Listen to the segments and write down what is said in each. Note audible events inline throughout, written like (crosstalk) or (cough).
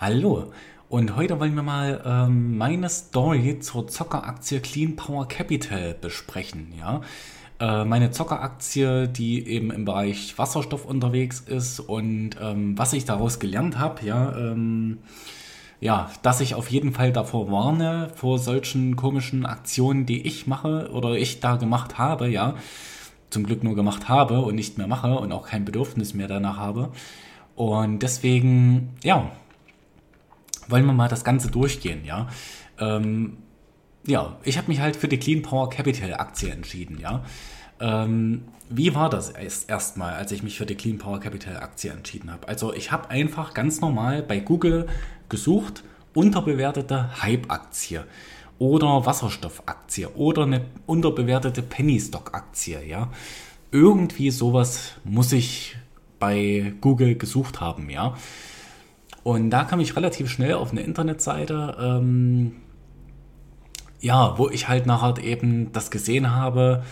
Hallo. Und heute wollen wir mal ähm, meine Story zur Zockeraktie Clean Power Capital besprechen. Ja, äh, meine Zockeraktie, die eben im Bereich Wasserstoff unterwegs ist und ähm, was ich daraus gelernt habe. Ja, ähm, ja, dass ich auf jeden Fall davor warne vor solchen komischen Aktionen, die ich mache oder ich da gemacht habe. Ja, zum Glück nur gemacht habe und nicht mehr mache und auch kein Bedürfnis mehr danach habe. Und deswegen, ja, wollen wir mal das Ganze durchgehen, ja. Ähm, ja, ich habe mich halt für die Clean Power Capital Aktie entschieden, ja. Ähm, wie war das erstmal, als ich mich für die Clean Power Capital Aktie entschieden habe? Also ich habe einfach ganz normal bei Google gesucht, unterbewertete Hype-Aktie oder Wasserstoffaktie oder eine unterbewertete Penny Stock Aktie, ja. Irgendwie sowas muss ich bei Google gesucht haben, ja. Und da kam ich relativ schnell auf eine Internetseite, ähm, ja, wo ich halt nachher eben das gesehen habe,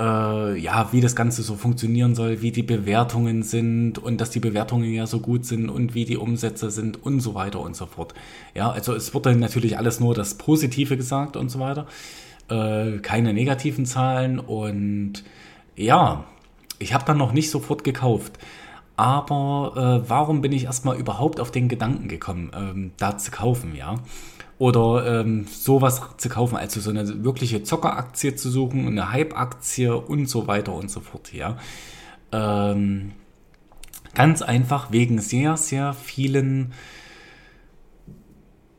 äh, ja, wie das Ganze so funktionieren soll, wie die Bewertungen sind und dass die Bewertungen ja so gut sind und wie die Umsätze sind und so weiter und so fort. Ja, also es wurde natürlich alles nur das Positive gesagt und so weiter, äh, keine negativen Zahlen und ja, ich habe dann noch nicht sofort gekauft. Aber äh, warum bin ich erstmal überhaupt auf den Gedanken gekommen, ähm, da zu kaufen, ja? Oder ähm, sowas zu kaufen, also so eine wirkliche Zockeraktie zu suchen, eine Hype-Aktie und so weiter und so fort, ja? Ähm, ganz einfach wegen sehr, sehr vielen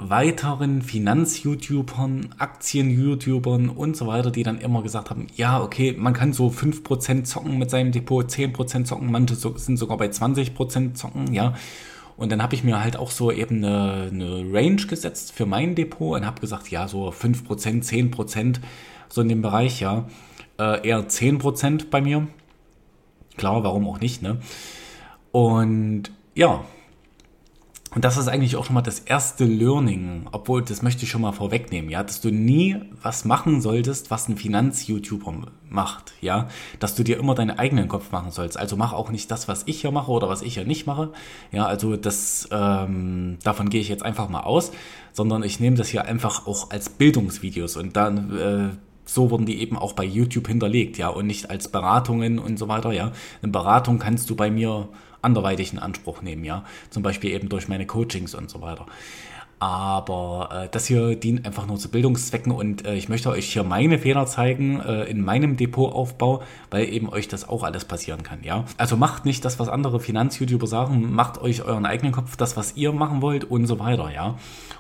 weiteren Finanz-YouTubern, Aktien-YouTubern und so weiter, die dann immer gesagt haben, ja, okay, man kann so 5% zocken mit seinem Depot, 10% zocken, manche sind sogar bei 20% zocken, ja. Und dann habe ich mir halt auch so eben eine, eine Range gesetzt für mein Depot und habe gesagt, ja, so 5%, 10%, so in dem Bereich, ja. Äh, eher 10% bei mir. Klar, warum auch nicht, ne? Und ja, und das ist eigentlich auch schon mal das erste Learning, obwohl das möchte ich schon mal vorwegnehmen, ja, dass du nie was machen solltest, was ein Finanz-YouTuber macht, ja, dass du dir immer deinen eigenen Kopf machen sollst. Also mach auch nicht das, was ich hier mache oder was ich hier nicht mache, ja, also das, ähm, davon gehe ich jetzt einfach mal aus, sondern ich nehme das hier einfach auch als Bildungsvideos und dann äh, so wurden die eben auch bei YouTube hinterlegt, ja, und nicht als Beratungen und so weiter, ja. Eine Beratung kannst du bei mir anderweitig in Anspruch nehmen, ja. Zum Beispiel eben durch meine Coachings und so weiter. Aber äh, das hier dient einfach nur zu Bildungszwecken und äh, ich möchte euch hier meine Fehler zeigen äh, in meinem Depotaufbau, weil eben euch das auch alles passieren kann, ja. Also macht nicht das, was andere Finanz-YouTuber sagen, macht euch euren eigenen Kopf, das, was ihr machen wollt und so weiter, ja.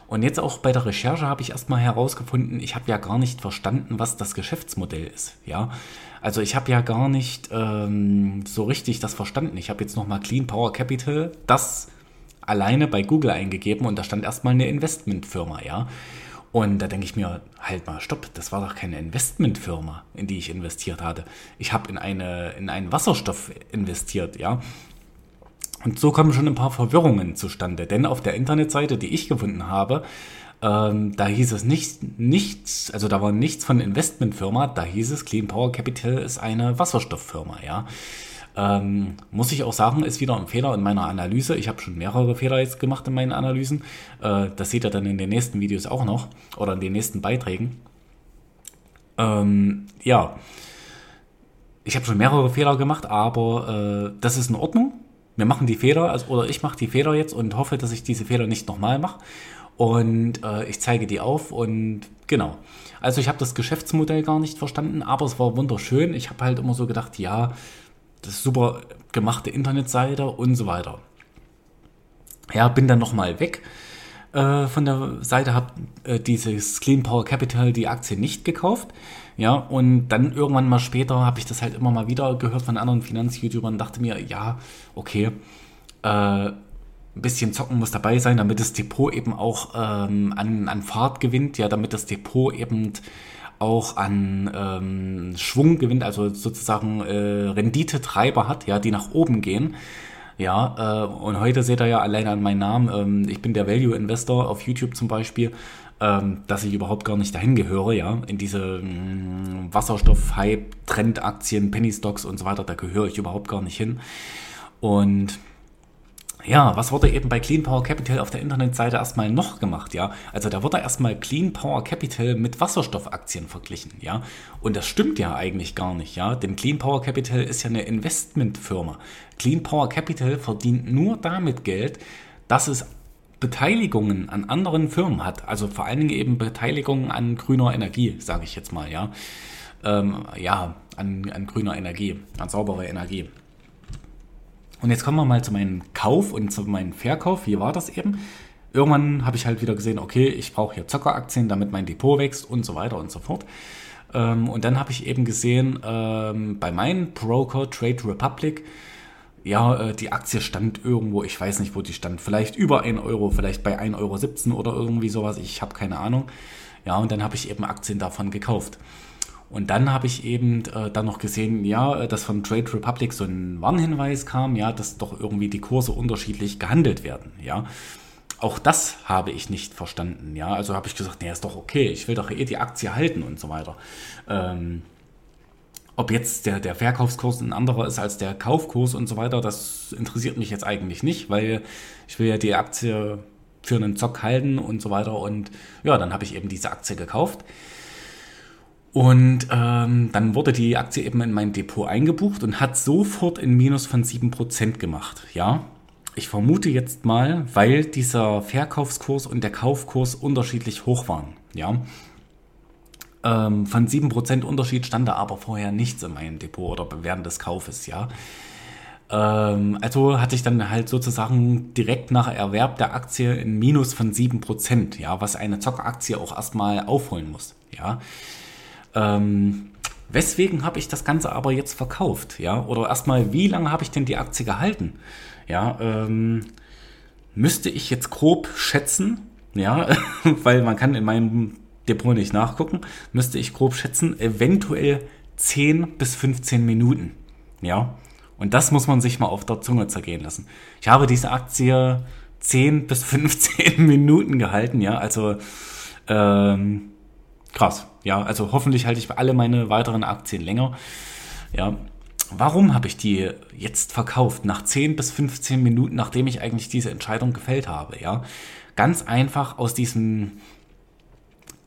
Und jetzt auch bei der Recherche habe ich erstmal herausgefunden, ich habe ja gar nicht verstanden, was das Geschäftsmodell ist, ja. Also ich habe ja gar nicht ähm, so richtig das verstanden. Ich habe jetzt nochmal Clean Power Capital, das alleine bei Google eingegeben und da stand erstmal eine Investmentfirma, ja. Und da denke ich mir, halt mal, stopp, das war doch keine Investmentfirma, in die ich investiert hatte. Ich habe in, eine, in einen Wasserstoff investiert, ja. Und so kommen schon ein paar Verwirrungen zustande, denn auf der Internetseite, die ich gefunden habe, ähm, da hieß es nicht, nichts, also da war nichts von Investmentfirma, da hieß es Clean Power Capital ist eine Wasserstofffirma, ja. Ähm, muss ich auch sagen, ist wieder ein Fehler in meiner Analyse. Ich habe schon mehrere Fehler jetzt gemacht in meinen Analysen. Äh, das seht ihr dann in den nächsten Videos auch noch oder in den nächsten Beiträgen. Ähm, ja, ich habe schon mehrere Fehler gemacht, aber äh, das ist in Ordnung. Wir machen die Fehler, also, oder ich mache die Fehler jetzt und hoffe, dass ich diese Fehler nicht nochmal mache. Und äh, ich zeige die auf und genau. Also ich habe das Geschäftsmodell gar nicht verstanden, aber es war wunderschön. Ich habe halt immer so gedacht, ja, das super gemachte Internetseite und so weiter. Ja, bin dann nochmal weg äh, von der Seite, habe äh, dieses Clean Power Capital, die Aktie nicht gekauft. Ja, und dann irgendwann mal später habe ich das halt immer mal wieder gehört von anderen Finanz-YouTubern dachte mir, ja, okay, äh, ein bisschen zocken muss dabei sein, damit das Depot eben auch ähm, an, an Fahrt gewinnt, ja, damit das Depot eben auch an ähm, Schwung gewinnt, also sozusagen äh, Renditetreiber hat, ja, die nach oben gehen. Ja, äh, und heute seht ihr ja alleine an meinen Namen, ähm, ich bin der Value Investor auf YouTube zum Beispiel, ähm, dass ich überhaupt gar nicht dahin gehöre, ja, in diese mm, Wasserstoff-Hype, Trendaktien, Penny Stocks und so weiter, da gehöre ich überhaupt gar nicht hin. Und ja, was wurde eben bei Clean Power Capital auf der Internetseite erstmal noch gemacht, ja? Also da wurde erstmal Clean Power Capital mit Wasserstoffaktien verglichen, ja? Und das stimmt ja eigentlich gar nicht, ja? Denn Clean Power Capital ist ja eine Investmentfirma. Clean Power Capital verdient nur damit Geld, dass es Beteiligungen an anderen Firmen hat, also vor allen Dingen eben Beteiligungen an grüner Energie, sage ich jetzt mal, ja. Ähm, ja, an, an grüner Energie, an sauberer Energie. Und jetzt kommen wir mal zu meinem Kauf und zu meinem Verkauf. Wie war das eben? Irgendwann habe ich halt wieder gesehen, okay, ich brauche hier Zockeraktien, damit mein Depot wächst und so weiter und so fort. Ähm, und dann habe ich eben gesehen, ähm, bei meinem Broker Trade Republic, ja, äh, die Aktie stand irgendwo, ich weiß nicht, wo die stand, vielleicht über 1 Euro, vielleicht bei 1,17 Euro oder irgendwie sowas, ich habe keine Ahnung. Ja, und dann habe ich eben Aktien davon gekauft. Und dann habe ich eben äh, dann noch gesehen, ja, äh, dass von Trade Republic so ein Warnhinweis kam, ja, dass doch irgendwie die Kurse unterschiedlich gehandelt werden, ja. Auch das habe ich nicht verstanden, ja. Also habe ich gesagt, nee, ist doch okay, ich will doch eh die Aktie halten und so weiter. Ähm, ob jetzt der, der Verkaufskurs ein anderer ist als der Kaufkurs und so weiter, das interessiert mich jetzt eigentlich nicht, weil ich will ja die Aktie für einen Zock halten und so weiter. Und ja, dann habe ich eben diese Aktie gekauft. Und ähm, dann wurde die Aktie eben in mein Depot eingebucht und hat sofort ein Minus von 7% gemacht. Ja, ich vermute jetzt mal, weil dieser Verkaufskurs und der Kaufkurs unterschiedlich hoch waren. Ja, ähm, von 7% Unterschied stand da aber vorher nichts in meinem Depot oder während des Kaufes. Ja, ähm, also hatte ich dann halt sozusagen direkt nach Erwerb der Aktie ein Minus von 7%. Ja, was eine Zockeraktie auch erstmal aufholen muss. Ja. Ähm, weswegen habe ich das Ganze aber jetzt verkauft? Ja, oder erstmal, wie lange habe ich denn die Aktie gehalten? Ja, ähm, müsste ich jetzt grob schätzen, ja, (laughs) weil man kann in meinem Depot nicht nachgucken, müsste ich grob schätzen, eventuell 10 bis 15 Minuten. Ja, und das muss man sich mal auf der Zunge zergehen lassen. Ich habe diese Aktie 10 bis 15 (laughs) Minuten gehalten, ja, also ähm, krass. Ja, also hoffentlich halte ich alle meine weiteren Aktien länger. Ja, warum habe ich die jetzt verkauft? Nach 10 bis 15 Minuten, nachdem ich eigentlich diese Entscheidung gefällt habe. Ja, ganz einfach aus diesem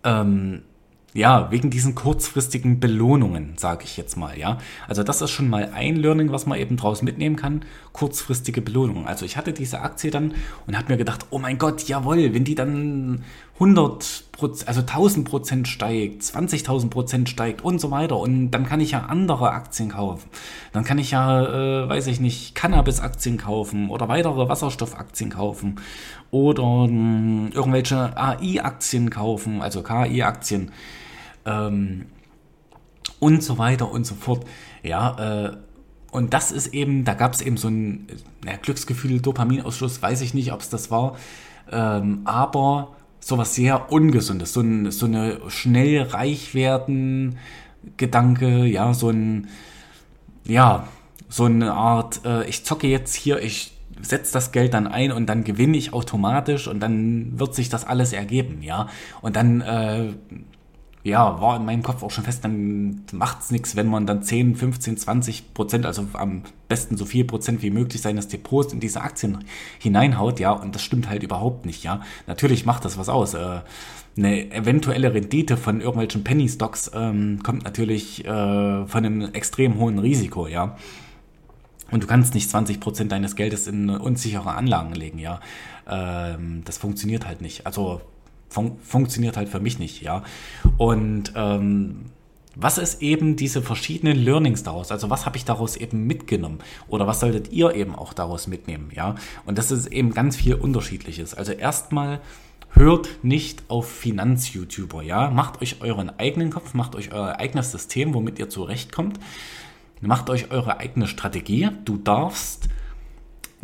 ähm, ja, wegen diesen kurzfristigen Belohnungen, sage ich jetzt mal, ja. Also das ist schon mal ein Learning, was man eben draus mitnehmen kann, kurzfristige Belohnungen. Also ich hatte diese Aktie dann und habe mir gedacht, oh mein Gott, jawohl, wenn die dann 100% also 1000 Prozent steigt, 20.000 Prozent steigt und so weiter und dann kann ich ja andere Aktien kaufen. Dann kann ich ja, äh, weiß ich nicht, Cannabis-Aktien kaufen oder weitere Wasserstoffaktien kaufen oder äh, irgendwelche AI-Aktien kaufen, also KI-Aktien ähm, und so weiter und so fort. Ja, äh, und das ist eben, da gab es eben so ein ja, Glücksgefühl, Dopaminausschuss, weiß ich nicht, ob es das war, ähm, aber sowas sehr Ungesundes, so, ein, so eine schnell reich werden Gedanke, ja, so ein, ja, so eine Art, äh, ich zocke jetzt hier, ich setze das Geld dann ein und dann gewinne ich automatisch und dann wird sich das alles ergeben, ja. Und dann äh, ja, war in meinem Kopf auch schon fest, dann macht es nichts, wenn man dann 10, 15, 20 Prozent, also am besten so viel Prozent wie möglich seines Depots in diese Aktien hineinhaut, ja, und das stimmt halt überhaupt nicht, ja. Natürlich macht das was aus. Äh, eine eventuelle Rendite von irgendwelchen Penny Stocks ähm, kommt natürlich äh, von einem extrem hohen Risiko, ja. Und du kannst nicht 20 Prozent deines Geldes in unsichere Anlagen legen, ja. Ähm, das funktioniert halt nicht. Also fun funktioniert halt für mich nicht, ja. Und ähm, was ist eben diese verschiedenen Learnings daraus? Also was habe ich daraus eben mitgenommen? Oder was solltet ihr eben auch daraus mitnehmen? Ja, und das ist eben ganz viel Unterschiedliches. Also erstmal hört nicht auf Finanz-YouTuber. Ja, macht euch euren eigenen Kopf, macht euch euer eigenes System, womit ihr zurechtkommt. Macht euch eure eigene Strategie. Du darfst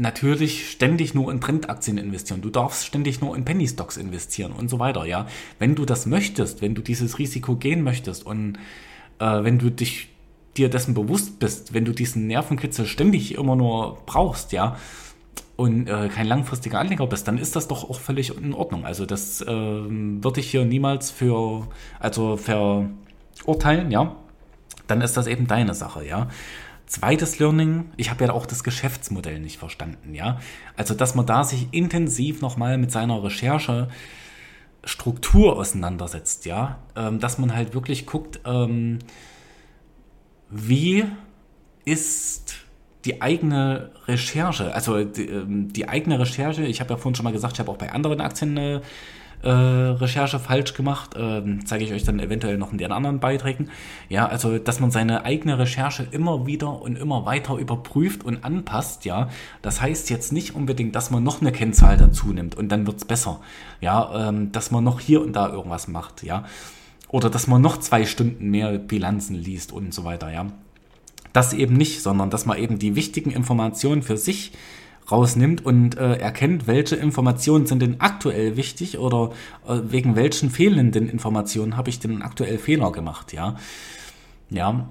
natürlich ständig nur in Trendaktien investieren. Du darfst ständig nur in Penny Stocks investieren und so weiter, ja. Wenn du das möchtest, wenn du dieses Risiko gehen möchtest und äh, wenn du dich dir dessen bewusst bist, wenn du diesen Nervenkitzel ständig immer nur brauchst, ja, und äh, kein langfristiger Anleger bist, dann ist das doch auch völlig in Ordnung. Also das äh, würde ich hier niemals für, also verurteilen, ja. Dann ist das eben deine Sache, ja. Zweites Learning, ich habe ja auch das Geschäftsmodell nicht verstanden, ja. Also, dass man da sich intensiv nochmal mit seiner Recherche Struktur auseinandersetzt, ja. Ähm, dass man halt wirklich guckt, ähm, wie ist die eigene Recherche, also die, ähm, die eigene Recherche, ich habe ja vorhin schon mal gesagt, ich habe auch bei anderen Aktien eine äh, Recherche falsch gemacht. Ähm, zeige ich euch dann eventuell noch in den anderen Beiträgen. Ja, also dass man seine eigene Recherche immer wieder und immer weiter überprüft und anpasst. Ja, das heißt jetzt nicht unbedingt, dass man noch eine Kennzahl dazu nimmt und dann wird's besser. Ja, ähm, dass man noch hier und da irgendwas macht. Ja, oder dass man noch zwei Stunden mehr Bilanzen liest und so weiter. Ja, das eben nicht, sondern dass man eben die wichtigen Informationen für sich rausnimmt und äh, erkennt, welche Informationen sind denn aktuell wichtig oder äh, wegen welchen fehlenden Informationen habe ich denn aktuell Fehler gemacht, ja. Ja.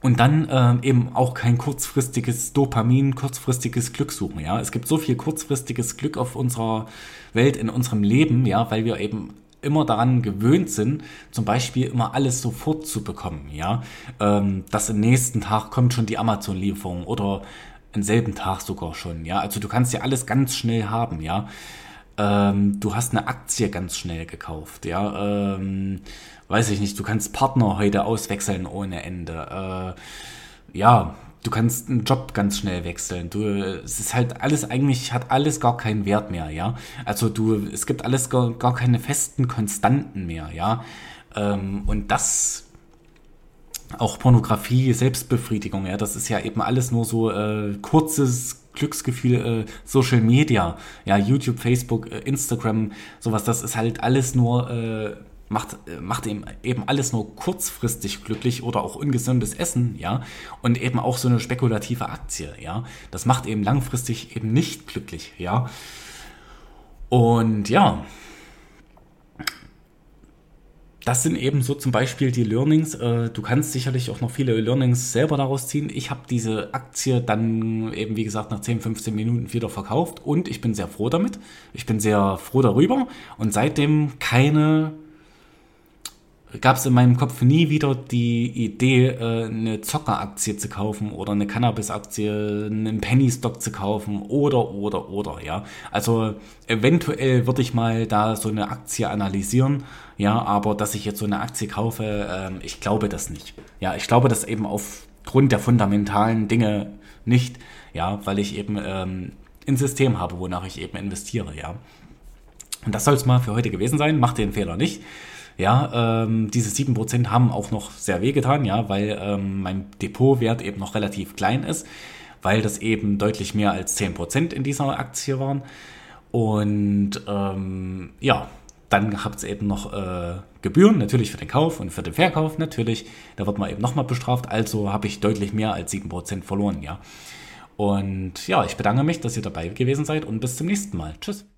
Und dann äh, eben auch kein kurzfristiges Dopamin, kurzfristiges Glück suchen, ja. Es gibt so viel kurzfristiges Glück auf unserer Welt, in unserem Leben, ja, weil wir eben immer daran gewöhnt sind, zum Beispiel immer alles sofort zu bekommen, ja, ähm, dass im nächsten Tag kommt schon die Amazon-Lieferung oder am selben Tag sogar schon, ja. Also du kannst ja alles ganz schnell haben, ja. Ähm, du hast eine Aktie ganz schnell gekauft, ja. Ähm, weiß ich nicht, du kannst Partner heute auswechseln ohne Ende. Äh, ja, du kannst einen Job ganz schnell wechseln. Du, es ist halt alles eigentlich, hat alles gar keinen Wert mehr, ja. Also du, es gibt alles gar, gar keine festen Konstanten mehr, ja. Ähm, und das auch Pornografie, Selbstbefriedigung, ja, das ist ja eben alles nur so äh, kurzes Glücksgefühl, äh, Social Media, ja, YouTube, Facebook, äh, Instagram, sowas, das ist halt alles nur, äh, macht, äh, macht eben, eben alles nur kurzfristig glücklich oder auch ungesundes Essen, ja, und eben auch so eine spekulative Aktie, ja, das macht eben langfristig eben nicht glücklich, ja. Und ja, das sind eben so zum Beispiel die Learnings. Äh, du kannst sicherlich auch noch viele Learnings selber daraus ziehen. Ich habe diese Aktie dann eben, wie gesagt, nach 10, 15 Minuten wieder verkauft und ich bin sehr froh damit. Ich bin sehr froh darüber und seitdem keine gab es in meinem Kopf nie wieder die Idee, äh, eine Zockeraktie zu kaufen oder eine Cannabis-Aktie, einen Penny-Stock zu kaufen oder, oder, oder, ja. Also eventuell würde ich mal da so eine Aktie analysieren, ja, aber dass ich jetzt so eine Aktie kaufe, äh, ich glaube das nicht. Ja, ich glaube das eben aufgrund der fundamentalen Dinge nicht, ja, weil ich eben ähm, ein System habe, wonach ich eben investiere, ja. Und das soll es mal für heute gewesen sein. Macht den Fehler nicht. Ja, ähm, diese 7% haben auch noch sehr wehgetan, ja, weil ähm, mein Depotwert eben noch relativ klein ist, weil das eben deutlich mehr als 10% in dieser Aktie waren. Und ähm, ja, dann habt ihr eben noch äh, Gebühren, natürlich für den Kauf und für den Verkauf natürlich. Da wird man eben nochmal bestraft, also habe ich deutlich mehr als 7% verloren, ja. Und ja, ich bedanke mich, dass ihr dabei gewesen seid und bis zum nächsten Mal. Tschüss.